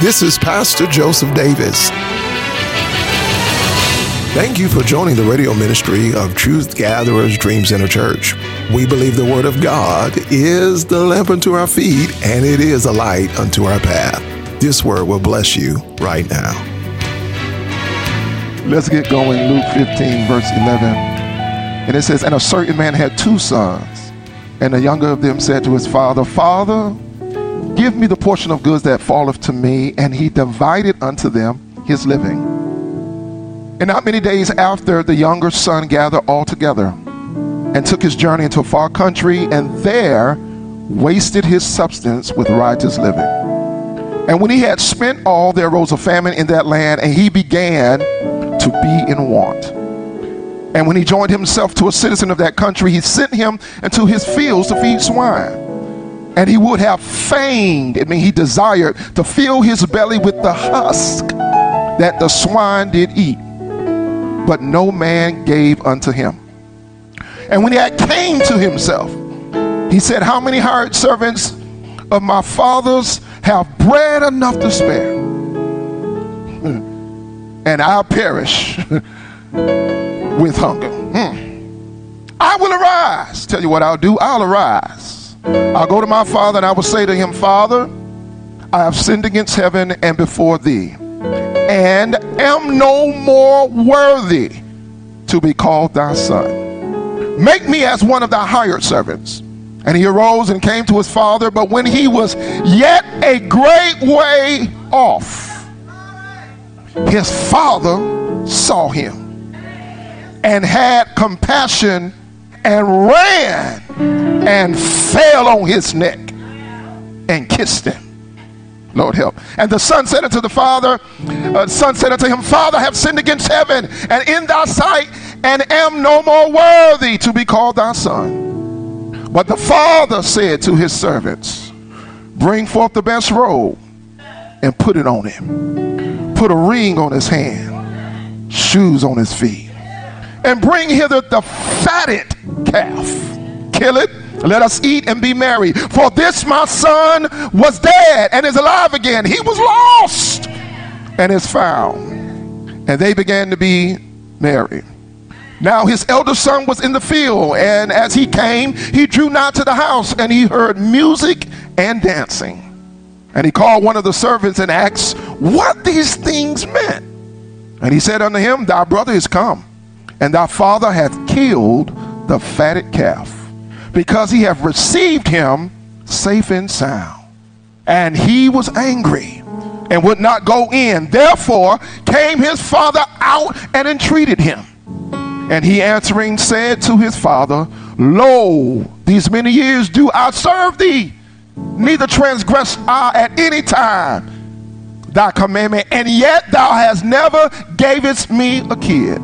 This is Pastor Joseph Davis. Thank you for joining the radio ministry of Truth Gatherers Dream Center Church. We believe the Word of God is the lamp unto our feet and it is a light unto our path. This word will bless you right now. Let's get going. Luke 15, verse 11. And it says, And a certain man had two sons. And the younger of them said to his father, Father, Give me the portion of goods that falleth to me. And he divided unto them his living. And not many days after, the younger son gathered all together and took his journey into a far country, and there wasted his substance with riotous living. And when he had spent all, there arose a famine in that land, and he began to be in want. And when he joined himself to a citizen of that country, he sent him into his fields to feed swine and he would have feigned, I mean, he desired to fill his belly with the husk that the swine did eat, but no man gave unto him. And when he had came to himself, he said, How many hired servants of my father's have bread enough to spare? And I'll perish with hunger. Hmm. I will arise. Tell you what I'll do. I'll arise I'll go to my father and I will say to him, Father, I have sinned against heaven and before thee, and am no more worthy to be called thy son. Make me as one of thy hired servants. And he arose and came to his father, but when he was yet a great way off, his father saw him and had compassion and ran and fell on his neck and kissed him. Lord help. And the son said unto the father, uh, son said unto him, Father, I have sinned against heaven and in thy sight, and am no more worthy to be called thy son. But the father said to his servants, Bring forth the best robe and put it on him. Put a ring on his hand, shoes on his feet, and bring hither the fatted calf kill it. Let us eat and be merry. For this my son was dead and is alive again. He was lost and is found. And they began to be merry. Now his elder son was in the field, and as he came, he drew nigh to the house, and he heard music and dancing. And he called one of the servants and asked what these things meant. And he said unto him, Thy brother is come, and thy father hath killed the fatted calf because he hath received him safe and sound. And he was angry and would not go in. Therefore came his father out and entreated him. And he answering said to his father, Lo, these many years do I serve thee, neither transgress I at any time thy commandment, and yet thou hast never gavest me a kid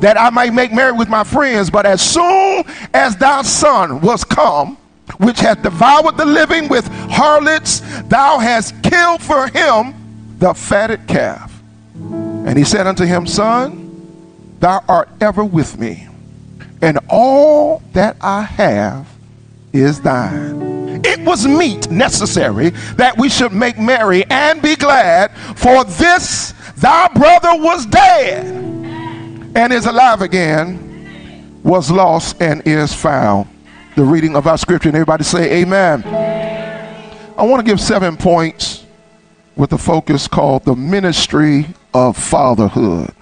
that I might make merry with my friends. But as soon as thy son was come, which hath devoured the living with harlots, thou hast killed for him the fatted calf. And he said unto him, Son, thou art ever with me, and all that I have is thine. It was meet necessary that we should make merry and be glad, for this thy brother was dead and is alive again, was lost and is found. The reading of our scripture, and everybody say amen. I want to give seven points with a focus called the ministry of fatherhood.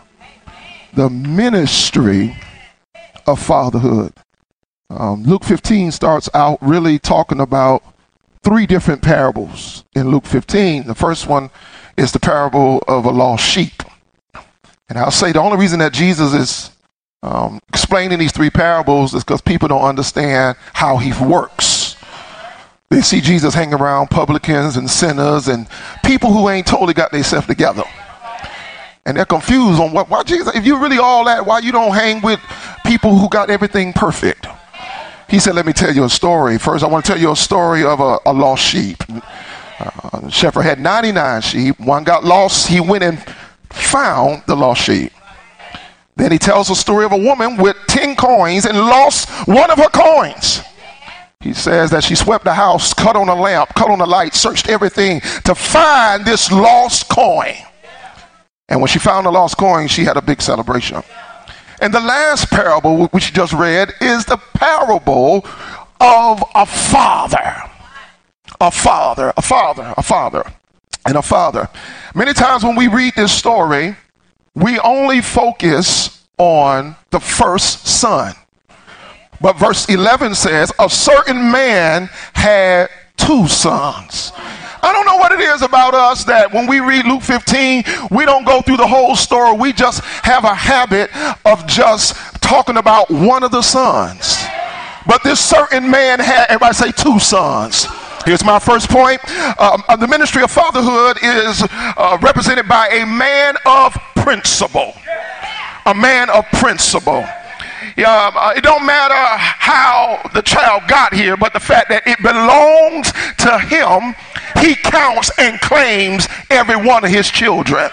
The ministry of fatherhood. Um, Luke 15 starts out really talking about three different parables in Luke 15. The first one is the parable of a lost sheep. And I'll say the only reason that Jesus is um, explaining these three parables is because people don't understand how he works. They see Jesus hanging around publicans and sinners and people who ain't totally got themselves together. And they're confused on what, why Jesus, if you're really all that, why you don't hang with people who got everything perfect? He said, Let me tell you a story. First, I want to tell you a story of a, a lost sheep. Uh, shepherd had 99 sheep. One got lost. He went and found the lost sheep. Then he tells the story of a woman with 10 coins and lost one of her coins. he says that she swept the house, cut on a lamp, cut on a light, searched everything to find this lost coin. And when she found the lost coin, she had a big celebration. And the last parable, which you just read, is the parable of a father. A father, a father, a father, and a father. Many times when we read this story, we only focus on the first son. But verse 11 says, A certain man had two sons. I don't know what it is about us that when we read Luke 15, we don't go through the whole story. We just have a habit of just talking about one of the sons. But this certain man had, everybody say, two sons. Here's my first point. Um, uh, the ministry of fatherhood is uh, represented by a man of principle. A man of principle. Yeah, uh, it don't matter how the child got here, but the fact that it belongs to him, he counts and claims every one of his children.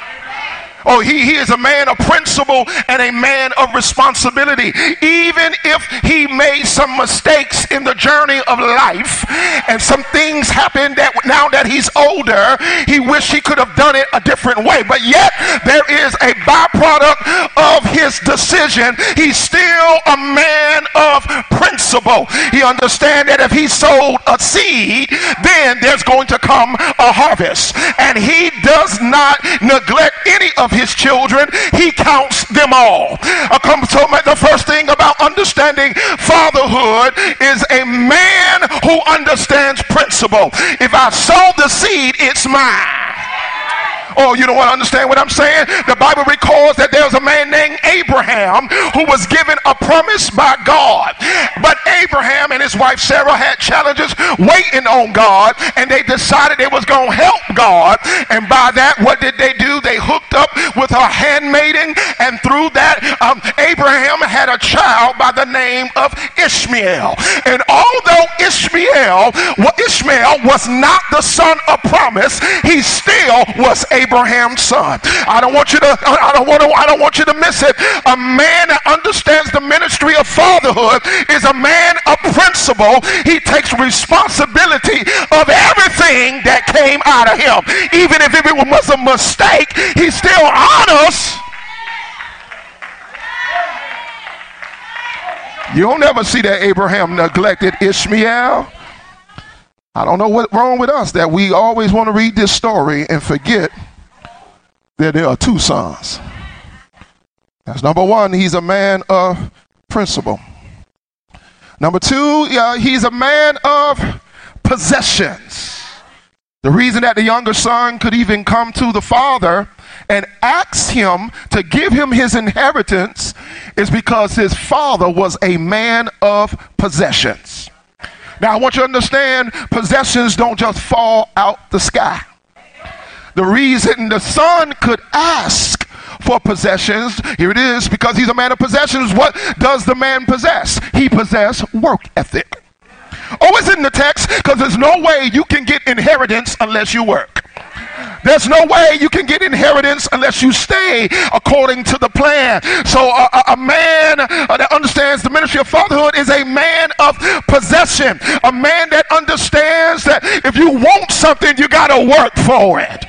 Oh, he, he is a man of principle and a man of responsibility. Even if he made some mistakes in the journey of life and some things happened that now that he's older, he wish he could have done it a different way. But yet there is a byproduct of his decision. He's still a man of principle. He understands that if he sowed a seed, then there's going to come a harvest. And he does not neglect any of his children, he counts them all. I come to the first thing about understanding fatherhood is a man who understands principle. If I sow the seed, it's mine. Oh, you don't want to understand what I'm saying? The Bible records that there was a man named Abraham who was given a promise by God. But Abraham and his wife Sarah had challenges waiting on God, and they decided they was going to help God. And by that, what did they do? They hooked up with her handmaiden, and through that, um, Abraham had a child by the name of Ishmael. And although Ishmael, well, Ishmael was not the son of promise, he still was a Abraham's son. I don't want you to I don't want to I don't want you to miss it. A man that understands the ministry of fatherhood is a man of principle. He takes responsibility of everything that came out of him. Even if it was a mistake, he still honors You don't ever see that Abraham neglected Ishmael. I don't know what's wrong with us that we always want to read this story and forget that there are two sons. That's number one, he's a man of principle. Number two, yeah, he's a man of possessions. The reason that the younger son could even come to the father and ask him to give him his inheritance is because his father was a man of possessions. Now, I want you to understand possessions don't just fall out the sky. The reason the son could ask for possessions, here it is, because he's a man of possessions. What does the man possess? He possess work ethic. Oh, it's in the text because there's no way you can get inheritance unless you work. There's no way you can get inheritance unless you stay according to the plan. So a, a man uh, that understands the ministry of fatherhood is a man of possession, a man that understands that if you want something, you got to work for it.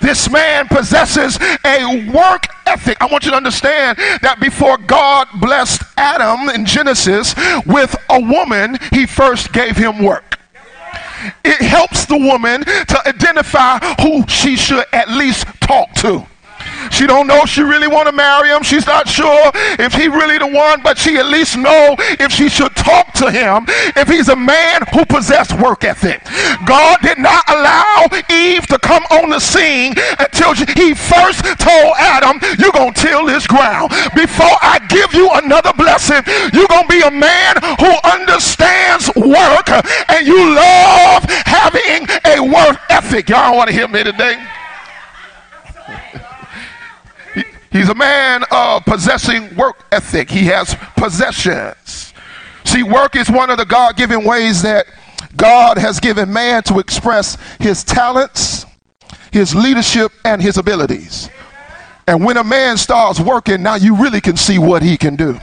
This man possesses a work ethic. I want you to understand that before God blessed Adam in Genesis with a woman, he first gave him work it helps the woman to identify who she should at least talk to. She don't know if she really want to marry him. She's not sure if he really the one, but she at least know if she should talk to him if he's a man who possessed work ethic. God did not allow Eve to come on the scene until he first told Adam, you're going to till this ground. Before I give you another blessing, you're going to be a man who understands work and you love having a work ethic. Y'all want to hear me today? He's a man of possessing work ethic. He has possessions. See, work is one of the God given ways that God has given man to express his talents, his leadership, and his abilities. And when a man starts working, now you really can see what he can do.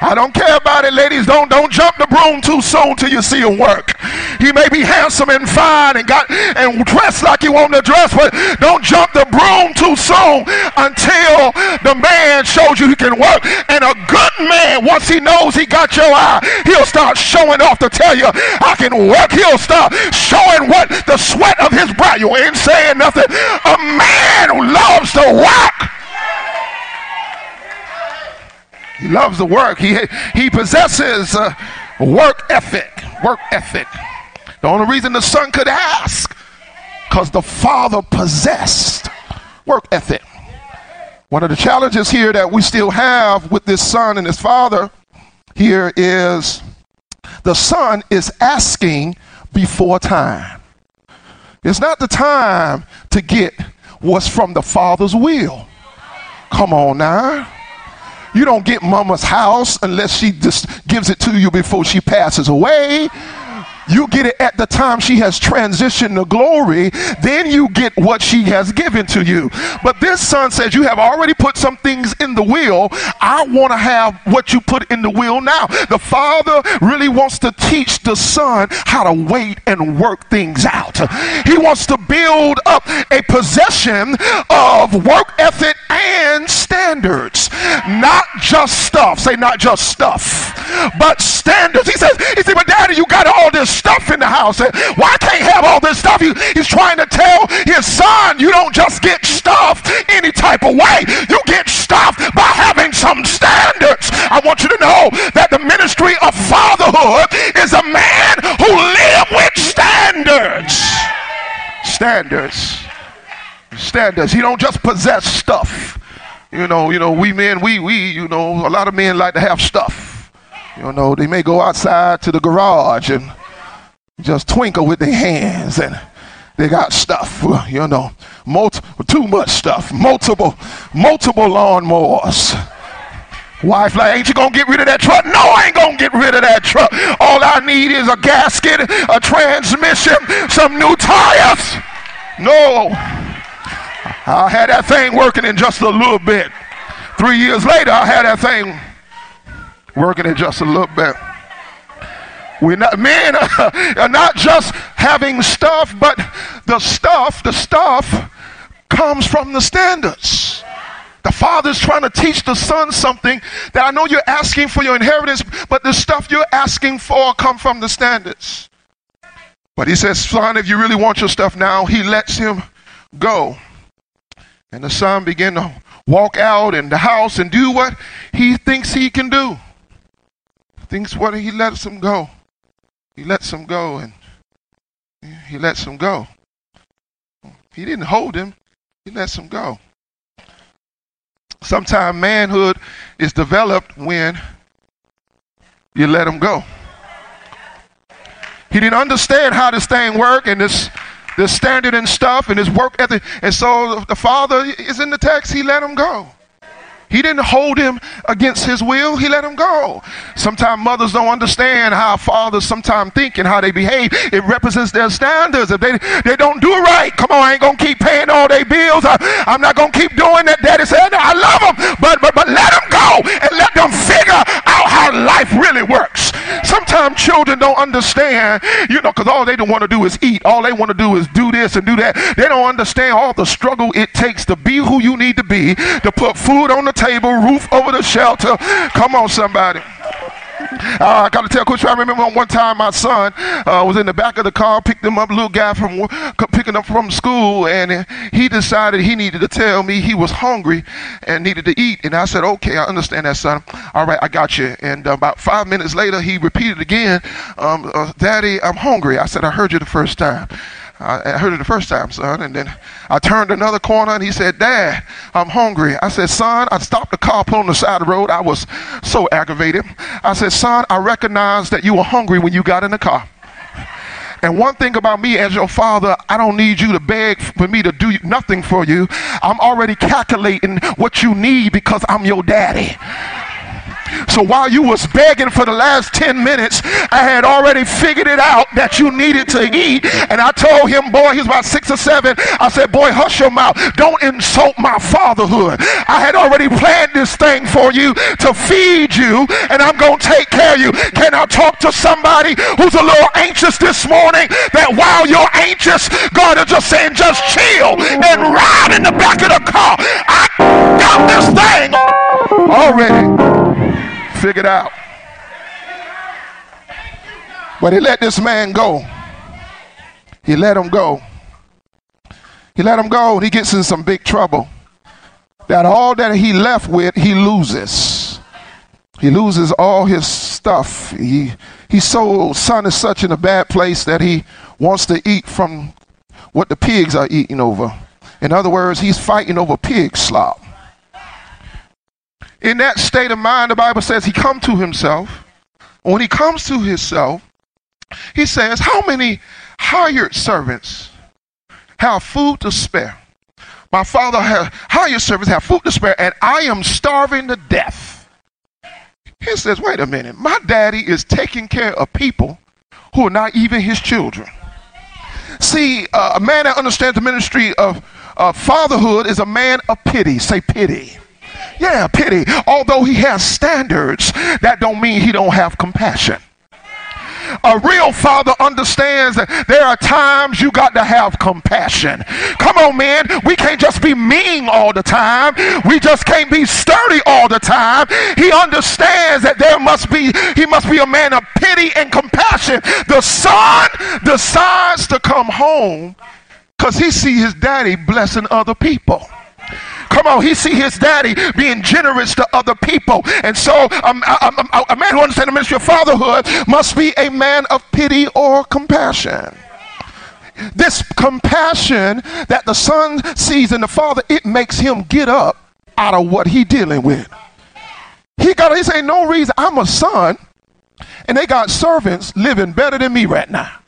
I don't care about it, ladies. Don't don't jump the broom too soon till you see him work. He may be handsome and fine and got and dressed like you want to dress, but don't jump the broom too soon until the man shows you he can work. And a good man, once he knows he got your eye, he'll start showing off to tell you I can work. He'll start showing what the sweat of his brow. You ain't saying nothing. A man who loves to work he loves the work. He, he possesses uh, work ethic. Work ethic. The only reason the son could ask, because the father possessed work ethic. One of the challenges here that we still have with this son and his father here is the son is asking before time. It's not the time to get what's from the father's will. Come on now. You don't get mama's house unless she just gives it to you before she passes away. You get it at the time she has transitioned to glory, then you get what she has given to you. But this son says, You have already put some things in the will. I want to have what you put in the will now. The father really wants to teach the son how to wait and work things out. He wants to build up a possession of work ethic and standards, not just stuff. Say, not just stuff, but standards. He says, He said, But daddy, you got all this stuff in the house. And why can't have all this stuff? He, he's trying to tell his son, you don't just get stuff any type of way. You get stuff by having some standards. I want you to know that the ministry of fatherhood is a man who lives with standards. Standards. Standards. He don't just possess stuff. You know, you know, we men, we, we, you know, a lot of men like to have stuff. You know, they may go outside to the garage and just twinkle with their hands and they got stuff, you know, too much stuff, multiple, multiple lawnmowers. Wife, like, ain't you gonna get rid of that truck? No, I ain't gonna get rid of that truck. All I need is a gasket, a transmission, some new tires. No, I had that thing working in just a little bit. Three years later, I had that thing working in just a little bit. We're not, men are uh, not just having stuff, but the stuff, the stuff comes from the standards. The father's trying to teach the son something that I know you're asking for your inheritance, but the stuff you're asking for come from the standards. But he says, son, if you really want your stuff now, he lets him go. And the son began to walk out in the house and do what he thinks he can do. Thinks what he lets him go. He lets him go and he lets him go. He didn't hold him, he lets him go. Sometimes manhood is developed when you let him go. He didn't understand how this thing worked and this this standard and stuff and his work ethic. And so the father is in the text, he let him go. He didn't hold him against his will. He let him go. Sometimes mothers don't understand how fathers sometimes think and how they behave. It represents their standards. If they, they don't do right, come on, I ain't going to keep paying all their bills. I, am not going to keep doing that. Daddy said, I love them, but, but, but let them go and let them figure out how life really works. Sometimes children don't understand, you know, because all they don't want to do is eat. All they want to do is do this and do that. They don't understand all the struggle it takes to be who you need to be, to put food on the table, roof over the shelter. Come on, somebody. Uh, I got to tell Coach, I remember one time my son uh, was in the back of the car, picked him up, little guy from picking up from school, and he decided he needed to tell me he was hungry and needed to eat. And I said, okay, I understand that, son. All right, I got you. And uh, about five minutes later, he repeated again, um, uh, Daddy, I'm hungry. I said, I heard you the first time. I heard it the first time, son. And then I turned another corner and he said, Dad, I'm hungry. I said, Son, I stopped the car, pulled on the side of the road. I was so aggravated. I said, Son, I recognize that you were hungry when you got in the car. And one thing about me as your father, I don't need you to beg for me to do nothing for you. I'm already calculating what you need because I'm your daddy. So while you was begging for the last 10 minutes, I had already figured it out that you needed to eat. And I told him, boy, he was about six or seven. I said, boy, hush your mouth. Don't insult my fatherhood. I had already planned this thing for you to feed you, and I'm going to take care of you. Can I talk to somebody who's a little anxious this morning that while you're anxious, God is just saying, just chill and ride in the back of the car. I got this thing already figured out. But he let this man go. He let him go. He let him go and he gets in some big trouble. That all that he left with, he loses. He loses all his stuff. He, he's so, son is such in a bad place that he wants to eat from what the pigs are eating over. In other words, he's fighting over pig slop. In that state of mind, the Bible says he come to himself. When he comes to himself, he says, How many hired servants have food to spare? My father has hired servants have food to spare, and I am starving to death. He says, Wait a minute, my daddy is taking care of people who are not even his children. See, uh, a man that understands the ministry of uh, fatherhood is a man of pity. Say pity. Yeah, pity. Although he has standards, that don't mean he don't have compassion. A real father understands that there are times you got to have compassion. Come on, man. We can't just be mean all the time. We just can't be sturdy all the time. He understands that there must be, he must be a man of pity and compassion. The son decides to come home because he see his daddy blessing other people. Come on, he see his daddy being generous to other people. And so um, a, a, a man who understands the ministry of fatherhood must be a man of pity or compassion this compassion that the son sees in the father, it makes him get up out of what he dealing with. He got, he say, no reason, I'm a son, and they got servants living better than me right now.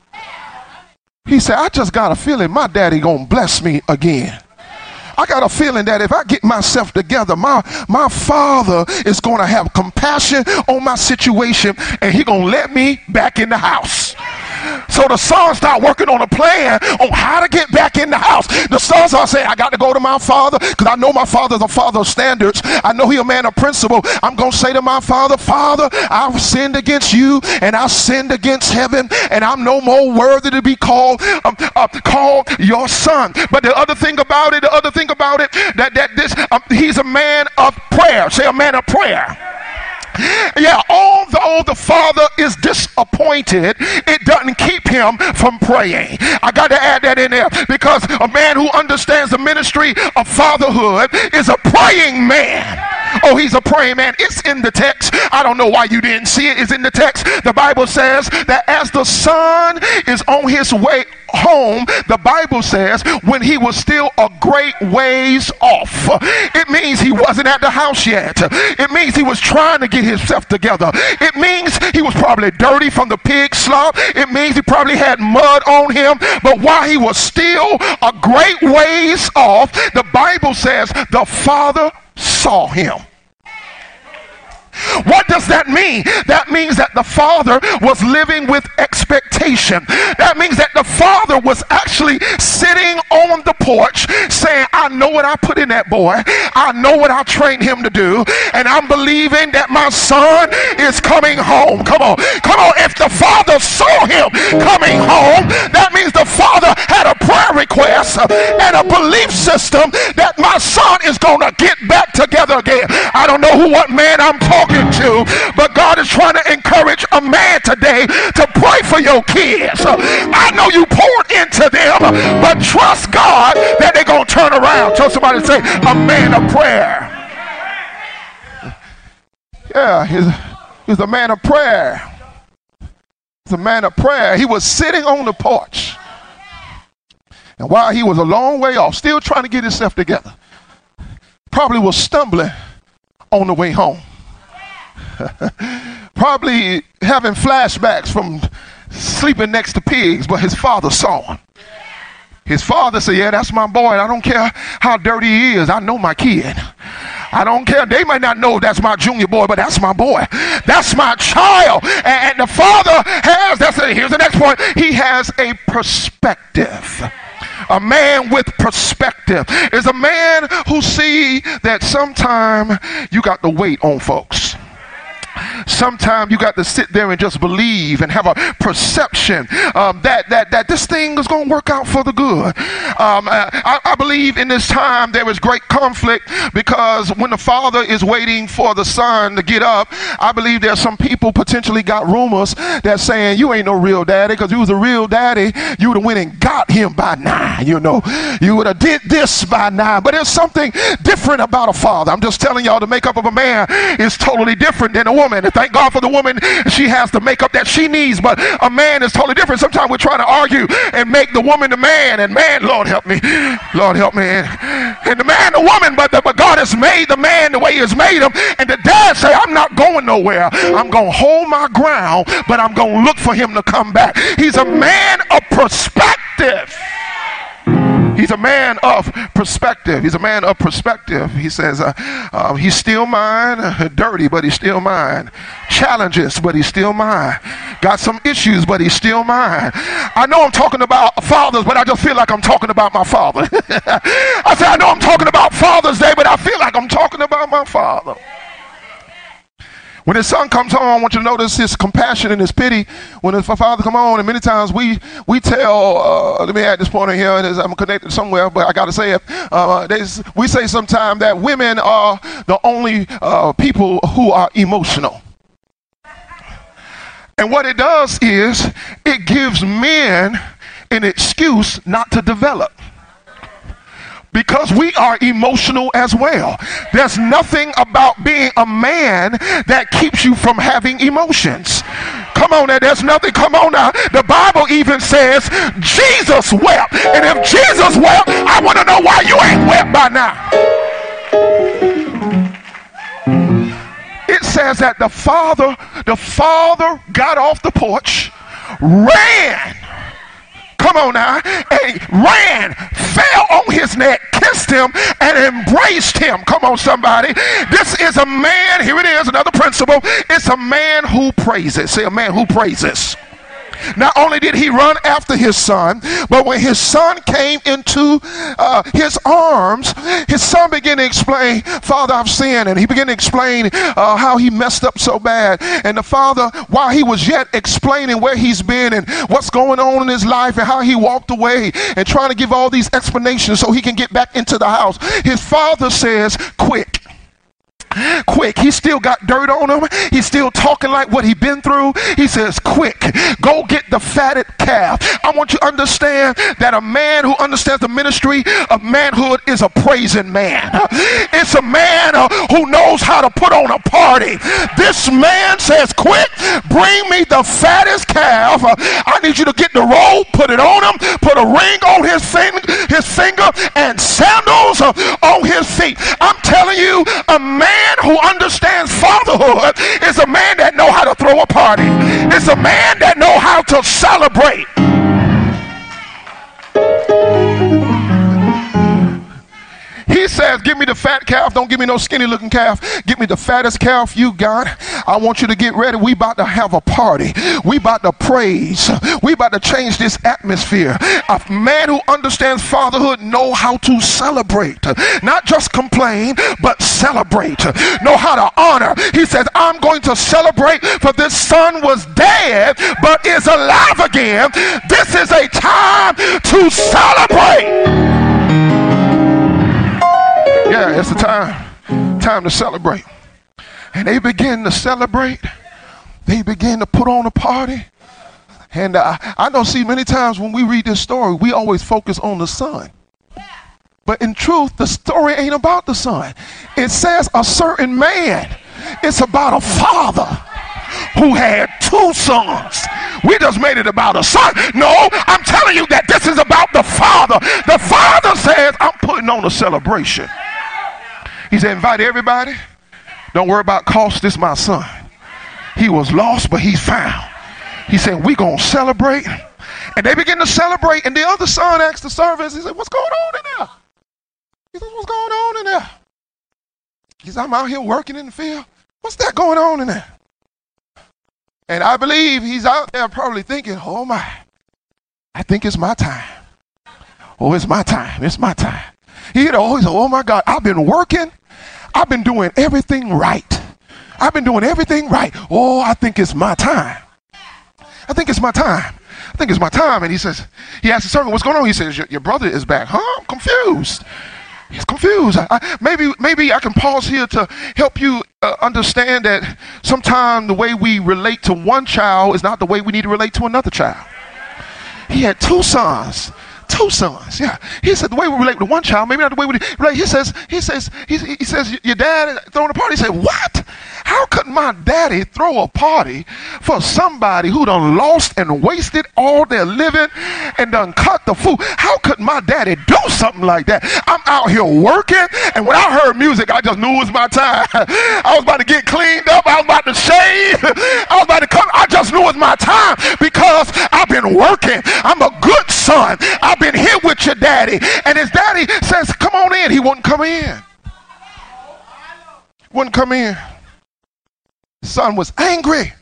He said, I just got a feeling my daddy gonna bless me again. I got a feeling that if I get myself together, my, my father is going to have compassion on my situation and he going to let me back in the house. So the son start working on a plan on how to get back in the house. The son start saying, I got to go to my father because I know my father's a father of standards. I know he a man of principle. I'm going to say to my father, Father, I've sinned against you and I've sinned against heaven and I'm no more worthy to be called um, uh, called your son. But the other thing about it, the other thing about it, that, that this, um, he's a man of prayer. Say a man of prayer. Yeah, although the father is disappointed, it doesn't keep him from praying. I got to add that in there because a man who understands the ministry of fatherhood is a praying man. Oh, he's a praying man. It's in the text. I don't know why you didn't see it. It's in the text. The Bible says that as the son is on his way home, the Bible says, when he was still a great ways off. It means he wasn't at the house yet. It means he was trying to get himself together. It means he was probably dirty from the pig slop. It means he probably had mud on him. But while he was still a great ways off, the Bible says the Father saw him. What does that mean? That means that the father was living with expectation. That means that the father was actually sitting on the porch saying, I know what I put in that boy. I know what I trained him to do. And I'm believing that my son is coming home. Come on. Come on. If the father saw him coming home, that means the father had a prayer request and a belief system that my son is going to get back together again. I don't know who, what man I'm talking talking to, but God is trying to encourage a man today to pray for your kids. I know you poured into them, but trust God that they're going to turn around. Tell somebody, to say, a man of prayer. Yeah, he's, he's a man of prayer. He's a man of prayer. He was sitting on the porch. And while he was a long way off, still trying to get himself together, probably was stumbling on the way home. Probably having flashbacks from sleeping next to pigs, but his father saw him. His father said, Yeah, that's my boy. I don't care how dirty he is. I know my kid. I don't care. They might not know that's my junior boy, but that's my boy. That's my child. And, and the father has, that's. Here's the next point. He has a perspective. A man with perspective is a man who see that sometime you got to wait on folks. Sometimes you got to sit there and just believe and have a perception um, that, that, that this thing is going to work out for the good. Um, I, I believe in this time there is great conflict because when the father is waiting for the son to get up, I believe there's some people potentially got rumors that saying you ain't no real daddy because you was a real daddy, you would have went and got him by now. You know, you would have did this by now. But there's something different about a father. I'm just telling y'all the makeup of a man is totally different than a woman woman. And thank God for the woman. She has the makeup that she needs. But a man is totally different. Sometimes we're trying to argue and make the woman the man. And man, Lord help me. Lord help me. And the man the woman. But, the, but God has made the man the way he has made him. And the dad say, I'm not going nowhere. I'm going to hold my ground. But I'm going to look for him to come back. He's a man of perspective. He's a man of perspective. He's a man of perspective. He says, uh, uh, He's still mine, dirty, but he's still mine. Challenges, but he's still mine. Got some issues, but he's still mine. I know I'm talking about fathers, but I just feel like I'm talking about my father. I say, I know I'm talking about Father's Day, but I feel like I'm talking about my father. When his son comes home, I want you to notice his compassion and his pity. When his father come on, and many times we we tell, uh, let me add this point in here, I'm connected somewhere, but I got to say it. Uh, we say sometimes that women are the only uh, people who are emotional. And what it does is it gives men an excuse not to develop because we are emotional as well. There's nothing about being a man that keeps you from having emotions. Come on now, there's nothing. Come on now. The Bible even says Jesus wept. And if Jesus wept, I want to know why you ain't wept by now. It says that the father, the father got off the porch, ran come on now, and ran, fell on his neck, kissed him, and embraced him. Come on, somebody. This is a man, here it is, another principle. It's a man who praises. Say, a man who praises. Not only did he run after his son, but when his son came into uh, his arms, his son began to explain, Father, I've sinned. And he began to explain uh, how he messed up so bad. And the father, while he was yet explaining where he's been and what's going on in his life and how he walked away and trying to give all these explanations so he can get back into the house, his father says, Quick quick. He still got dirt on him. He's still talking like what he been through. He says, quick, go get the fatted calf. I want you to understand that a man who understands the ministry of manhood is a praising man. It's a man uh, who knows how to put on a party. This man says, quick, bring me the fattest calf. I need you to get the robe, put it on him, put a ring on his, finger, his finger, and sandals uh, on his feet. I'm telling you, a man man who understands fatherhood is a man that know how to throw a party. It's a man that know how to celebrate. He says, Give me the fat calf. Don't give me no skinny looking calf. Give me the fattest calf you got. I want you to get ready. We about to have a party. We about to praise. We about to change this atmosphere. A man who understands fatherhood know how to celebrate. Not just complain, but celebrate. Know how to honor. He says, I'm going to celebrate for this son was dead, but is alive again. This is a time to celebrate. Yeah, it's the time. Time to celebrate. And they begin to celebrate. They begin to put on a party. And uh, I know, see, many times when we read this story, we always focus on the son. But in truth, the story ain't about the son. It says a certain man. It's about a father who had two sons. We just made it about a son. No, I'm telling you that this is about the father. The father says, I'm putting on a celebration. He said, invite everybody. Don't worry about cost. This my son. He was lost, but he's found. He said, we going to celebrate. And they begin to celebrate. And the other son asked the servants, he said, what's going on in there? He said, what's going on in there? He said, I'm out here working in the field. What's that going on in there? And I believe he's out there probably thinking, oh my, I think it's my time. Oh, it's my time. It's my time. He'd oh, always, oh my God, I've been working. I've been doing everything right. I've been doing everything right. Oh, I think it's my time. I think it's my time. I think it's my time. And he says, he asks the servant, what's going on? He says, your, your brother is back. Huh? I'm confused. He's confused. I, I, maybe, maybe I can pause here to help you uh, understand that sometimes the way we relate to one child is not the way we need to relate to another child. He had two sons two sons. Yeah. He said the way we relate to one child, maybe not the way we relate. He says, he says, he, he says, your dad throwing a party. He said, what? How could my daddy throw a party for somebody who done lost and wasted all their living and done cut the food? How could my daddy do something like that? I'm out here working, and when I heard music, I just knew it was my time. I was about to get cleaned up. I was about to shave. I was about to come. I just knew it was my time because I've been working. I'm a good son. I've been here with your daddy. And his daddy says, come on in. He wouldn't come in. Wouldn't come in son was angry.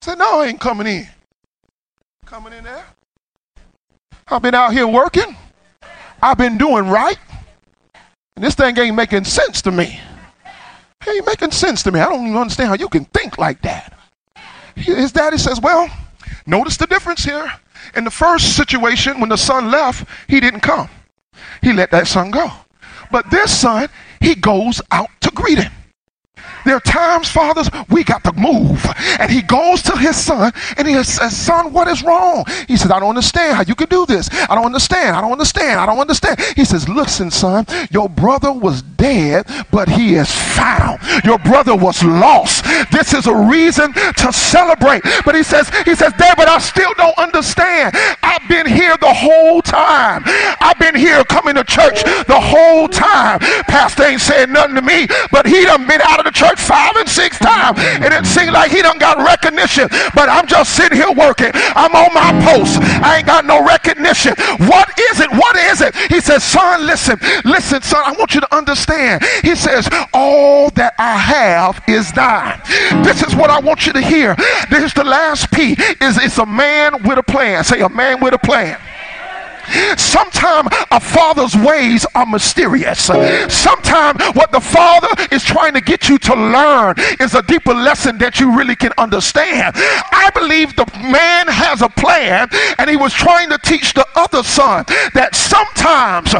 Said, No, I ain't coming in. Coming in there. I've been out here working. I've been doing right. And this thing ain't making sense to me. It ain't making sense to me. I don't even understand how you can think like that. His daddy says, Well, notice the difference here. In the first situation, when the son left, he didn't come. He let that son go. But this son, he goes out to greet him. There are times, fathers, we got to move. And he goes to his son and he says, Son, what is wrong? He says, I don't understand how you can do this. I don't understand. I don't understand. I don't understand. He says, Listen, son, your brother was dead, but he is found. Your brother was lost. This is a reason to celebrate. But he says, He says, Dad, but I still don't understand. I've been here the whole time. I've been here coming to church the whole time. Pastor ain't saying nothing to me, but he done been out of the church church five and six times, and it seems like he done got recognition. But I'm just sitting here working. I'm on my post. I ain't got no recognition. What is it? What is it? He says, son, listen, listen, son, I want you to understand. He says, all that I have is thine. This is what I want you to hear. This is the last P. Is it's a man with a plan. Say a man with a plan. Sometimes a father's ways are mysterious. Sometimes what the father is trying to get you to learn is a deeper lesson that you really can understand. I believe the man has a plan and he was trying to teach the other son that sometimes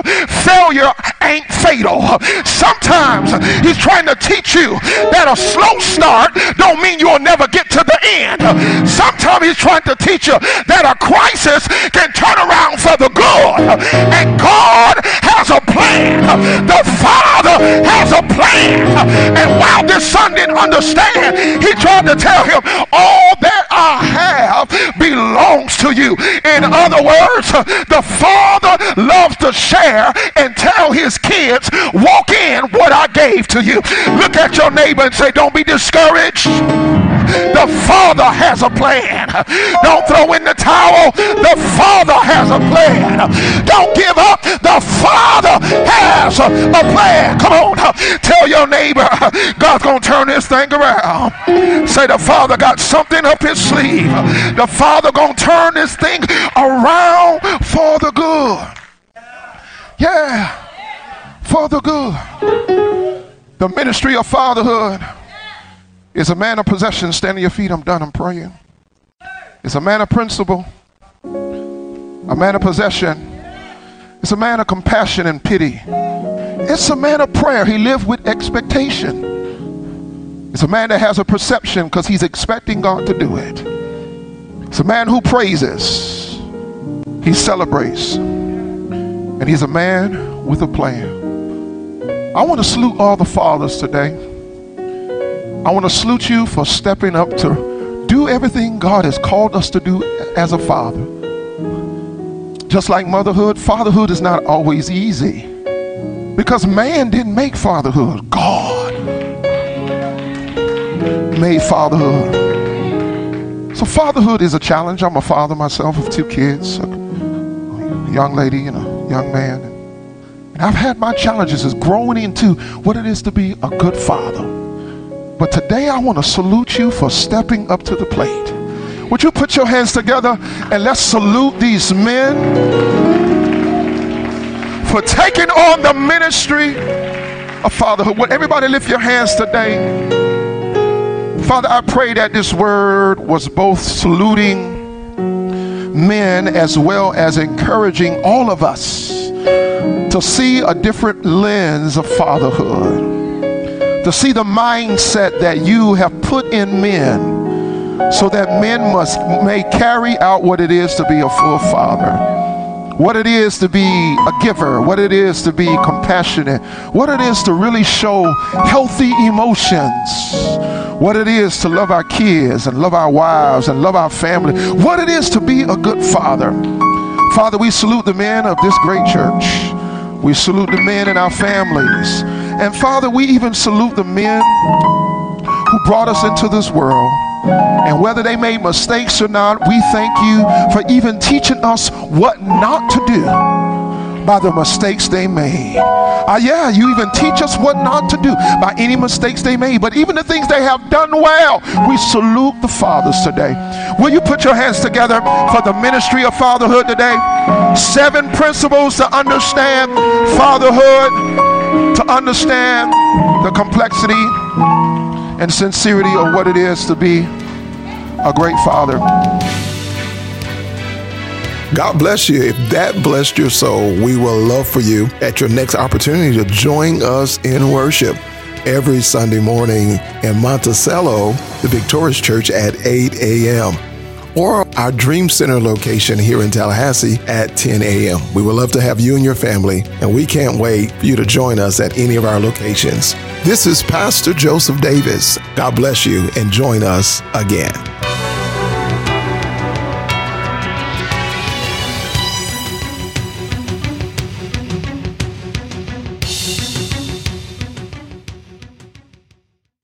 failure ain't fatal. Sometimes he's trying to teach you that a slow start don't mean you'll never get to the end. Sometimes he's trying to teach you that a crisis can turn around for the good. And God has a plan. The Father has a plan. And while this son didn't understand, he tried to tell him, all that I have belongs to you. In other words, the Father loves to share and tell his kids, walk in what I gave to you. Look at your neighbor and say, don't be discouraged. The Father has a plan. Don't throw in the towel. The Father has a plan. Don't give up. The Father has a plan. Come on. Tell your neighbor God's going to turn this thing around. Say the Father got something up his sleeve. The Father going to turn this thing around for the good. Yeah. For the good. The ministry of fatherhood is a man of possession. Stand on your feet. I'm done. I'm praying. It's a man of principle, a man of possession. It's a man of compassion and pity. It's a man of prayer. He lived with expectation. It's a man that has a perception because he's expecting God to do it. It's a man who praises, he celebrates, and he's a man with a plan. I want to salute all the fathers today. I want to salute you for stepping up to do everything God has called us to do as a father. Just like motherhood, fatherhood is not always easy because man didn't make fatherhood, God made fatherhood. So, fatherhood is a challenge. I'm a father myself of two kids a young lady and a young man. I've had my challenges as growing into what it is to be a good father. But today I want to salute you for stepping up to the plate. Would you put your hands together and let's salute these men for taking on the ministry of fatherhood. Would everybody lift your hands today? Father, I pray that this word was both saluting men as well as encouraging all of us to see a different lens of fatherhood, to see the mindset that you have put in men so that men must may carry out what it is to be a full father what it is to be a giver, what it is to be compassionate, what it is to really show healthy emotions, what it is to love our kids and love our wives and love our family, what it is to be a good father. Father, we salute the men of this great church. We salute the men in our families. And Father, we even salute the men who brought us into this world. And whether they made mistakes or not, we thank you for even teaching us what not to do by the mistakes they made. Uh, yeah, you even teach us what not to do by any mistakes they made. But even the things they have done well, we salute the fathers today. Will you put your hands together for the ministry of fatherhood today? Seven principles to understand fatherhood, to understand the complexity and sincerity of what it is to be a great father. God bless you. If that blessed your soul, we will love for you at your next opportunity to join us in worship every Sunday morning in Monticello, the Victorious Church at 8 a.m. or our Dream Center location here in Tallahassee at 10 a.m. We would love to have you and your family, and we can't wait for you to join us at any of our locations. This is Pastor Joseph Davis. God bless you and join us again.